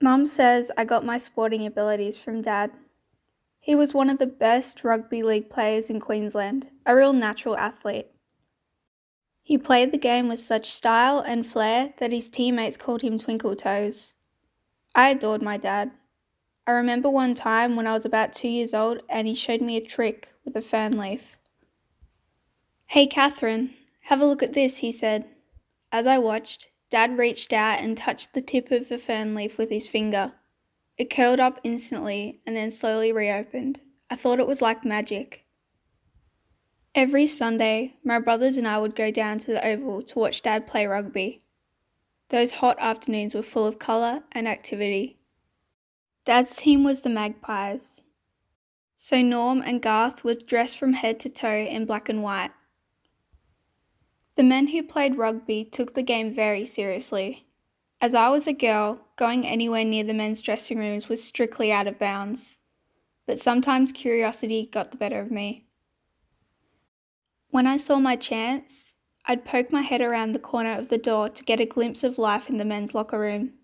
Mum says I got my sporting abilities from Dad. He was one of the best rugby league players in Queensland, a real natural athlete. He played the game with such style and flair that his teammates called him Twinkle Toes. I adored my dad. I remember one time when I was about two years old and he showed me a trick with a fern leaf. Hey, Catherine, have a look at this, he said. As I watched, Dad reached out and touched the tip of the fern leaf with his finger. It curled up instantly and then slowly reopened. I thought it was like magic. Every Sunday, my brothers and I would go down to the Oval to watch Dad play rugby. Those hot afternoons were full of colour and activity. Dad's team was the Magpies. So Norm and Garth was dressed from head to toe in black and white. The men who played rugby took the game very seriously. As I was a girl, going anywhere near the men's dressing rooms was strictly out of bounds. But sometimes curiosity got the better of me. When I saw my chance, I'd poke my head around the corner of the door to get a glimpse of life in the men's locker room.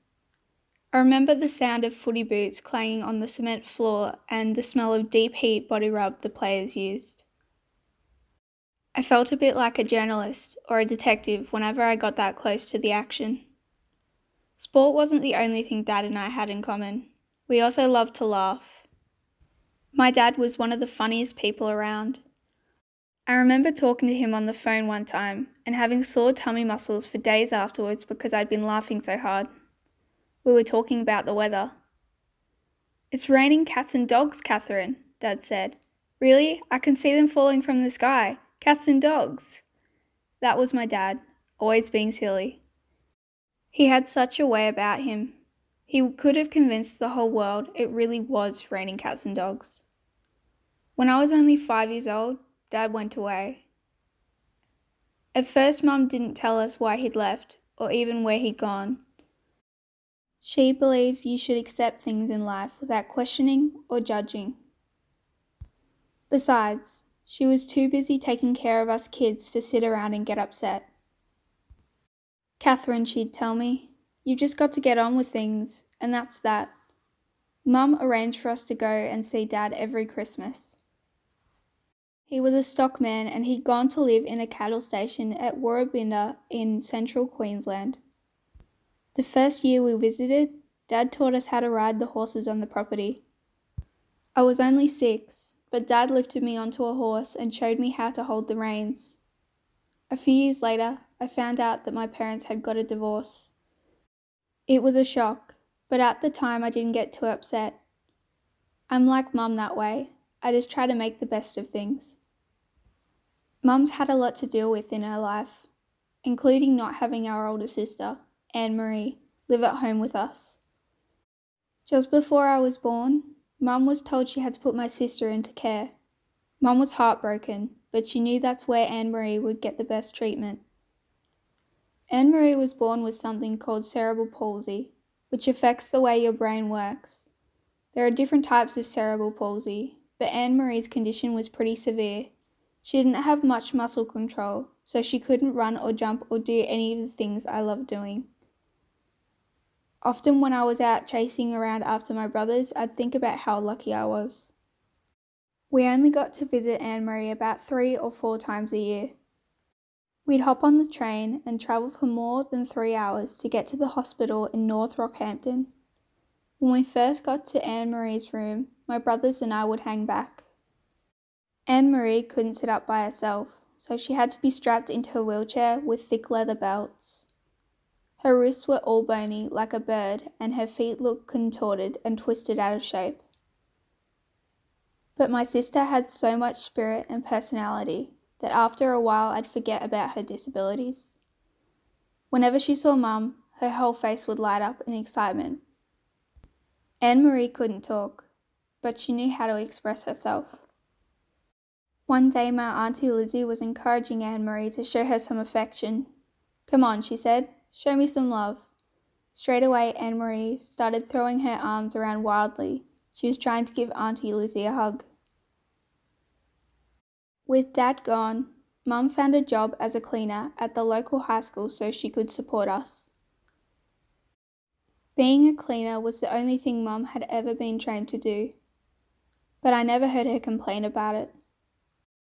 I remember the sound of footy boots clanging on the cement floor and the smell of deep heat body rub the players used. I felt a bit like a journalist or a detective whenever I got that close to the action. Sport wasn't the only thing Dad and I had in common. We also loved to laugh. My dad was one of the funniest people around. I remember talking to him on the phone one time and having sore tummy muscles for days afterwards because I'd been laughing so hard. We were talking about the weather. It's raining cats and dogs, Catherine, Dad said. Really? I can see them falling from the sky. Cats and dogs. That was my dad, always being silly. He had such a way about him. He could have convinced the whole world it really was raining cats and dogs. When I was only five years old, Dad went away. At first, Mum didn't tell us why he'd left or even where he'd gone. She believed you should accept things in life without questioning or judging. Besides, she was too busy taking care of us kids to sit around and get upset. Catherine, she'd tell me, you've just got to get on with things, and that's that. Mum arranged for us to go and see Dad every Christmas. He was a stockman and he'd gone to live in a cattle station at Woorabinda in central Queensland. The first year we visited, Dad taught us how to ride the horses on the property. I was only six, but Dad lifted me onto a horse and showed me how to hold the reins. A few years later, I found out that my parents had got a divorce. It was a shock, but at the time I didn't get too upset. I'm like Mum that way, I just try to make the best of things. Mum's had a lot to deal with in her life, including not having our older sister, Anne Marie, live at home with us. Just before I was born, Mum was told she had to put my sister into care. Mum was heartbroken, but she knew that's where Anne Marie would get the best treatment. Anne Marie was born with something called cerebral palsy, which affects the way your brain works. There are different types of cerebral palsy, but Anne Marie's condition was pretty severe. She didn't have much muscle control, so she couldn't run or jump or do any of the things I love doing. Often, when I was out chasing around after my brothers, I'd think about how lucky I was. We only got to visit Anne Marie about three or four times a year. We'd hop on the train and travel for more than three hours to get to the hospital in North Rockhampton. When we first got to Anne Marie's room, my brothers and I would hang back. Anne Marie couldn't sit up by herself, so she had to be strapped into a wheelchair with thick leather belts. Her wrists were all bony like a bird, and her feet looked contorted and twisted out of shape. But my sister had so much spirit and personality that after a while I'd forget about her disabilities. Whenever she saw Mum, her whole face would light up in excitement. Anne Marie couldn't talk, but she knew how to express herself. One day, my Auntie Lizzie was encouraging Anne Marie to show her some affection. Come on, she said, Show me some love. Straight away, Anne Marie started throwing her arms around wildly. She was trying to give Auntie Lizzie a hug. With Dad gone, Mum found a job as a cleaner at the local high school so she could support us. Being a cleaner was the only thing Mum had ever been trained to do, but I never heard her complain about it.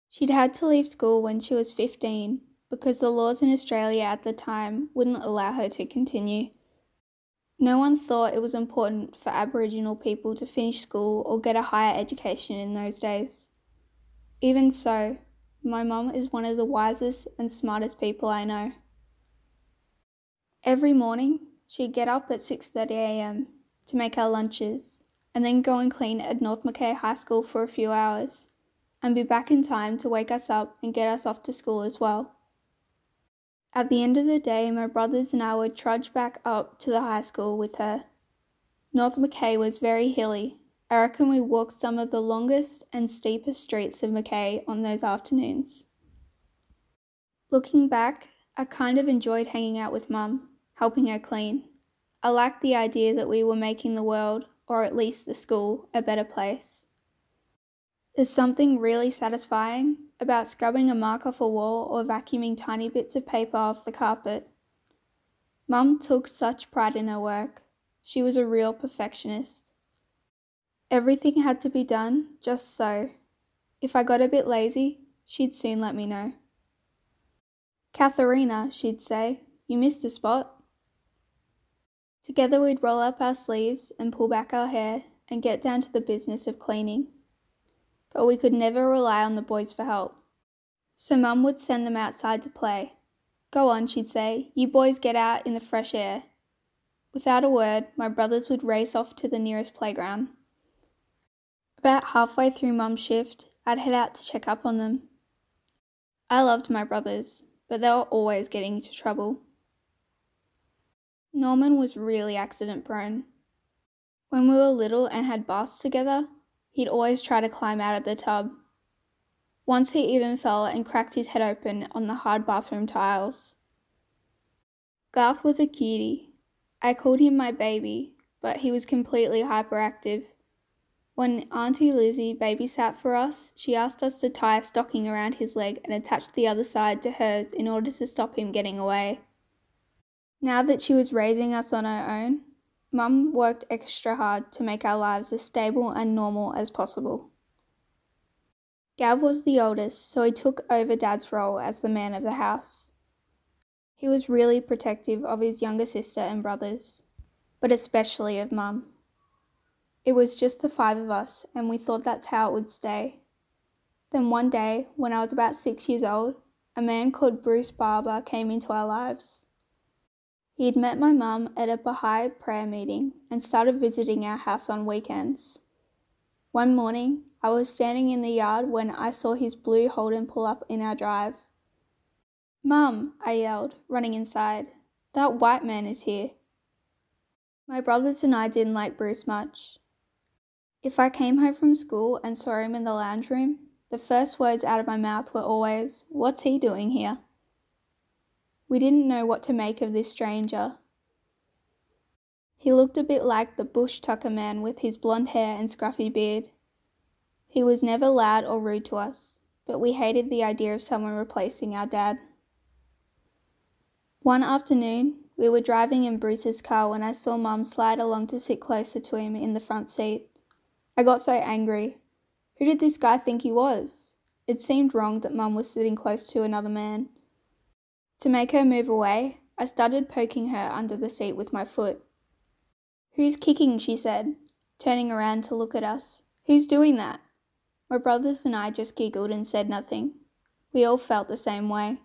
She'd had to leave school when she was 15 because the laws in Australia at the time wouldn't allow her to continue. No one thought it was important for Aboriginal people to finish school or get a higher education in those days. Even so, my mum is one of the wisest and smartest people I know. Every morning, she'd get up at 6.30am to make our lunches and then go and clean at North Mackay High School for a few hours and be back in time to wake us up and get us off to school as well. At the end of the day, my brothers and I would trudge back up to the high school with her. North Mackay was very hilly. I reckon we walked some of the longest and steepest streets of Mackay on those afternoons. Looking back, I kind of enjoyed hanging out with Mum, helping her clean. I liked the idea that we were making the world, or at least the school, a better place. There's something really satisfying about scrubbing a mark off a wall or vacuuming tiny bits of paper off the carpet. Mum took such pride in her work. She was a real perfectionist. Everything had to be done just so. If I got a bit lazy, she'd soon let me know. Catherine, she'd say, you missed a spot. Together we'd roll up our sleeves and pull back our hair and get down to the business of cleaning but we could never rely on the boys for help. So Mum would send them outside to play. Go on, she'd say, you boys get out in the fresh air. Without a word, my brothers would race off to the nearest playground. About halfway through Mum's shift, I'd head out to check up on them. I loved my brothers, but they were always getting into trouble. Norman was really accident prone. When we were little and had baths together, He'd always try to climb out of the tub. Once he even fell and cracked his head open on the hard bathroom tiles. Garth was a cutie. I called him my baby, but he was completely hyperactive. When Auntie Lizzie babysat for us, she asked us to tie a stocking around his leg and attach the other side to hers in order to stop him getting away. Now that she was raising us on her own, Mum worked extra hard to make our lives as stable and normal as possible. Gav was the oldest, so he took over Dad's role as the man of the house. He was really protective of his younger sister and brothers, but especially of Mum. It was just the five of us, and we thought that's how it would stay. Then one day, when I was about six years old, a man called Bruce Barber came into our lives. He had met my mum at a Baha'i prayer meeting and started visiting our house on weekends. One morning, I was standing in the yard when I saw his blue Holden pull up in our drive. Mum, I yelled, running inside. That white man is here. My brothers and I didn't like Bruce much. If I came home from school and saw him in the lounge room, the first words out of my mouth were always, What's he doing here? We didn't know what to make of this stranger. He looked a bit like the bush tucker man with his blonde hair and scruffy beard. He was never loud or rude to us, but we hated the idea of someone replacing our dad. One afternoon, we were driving in Bruce's car when I saw Mum slide along to sit closer to him in the front seat. I got so angry. Who did this guy think he was? It seemed wrong that Mum was sitting close to another man. To make her move away, I started poking her under the seat with my foot. Who's kicking? she said, turning around to look at us. Who's doing that? My brothers and I just giggled and said nothing. We all felt the same way.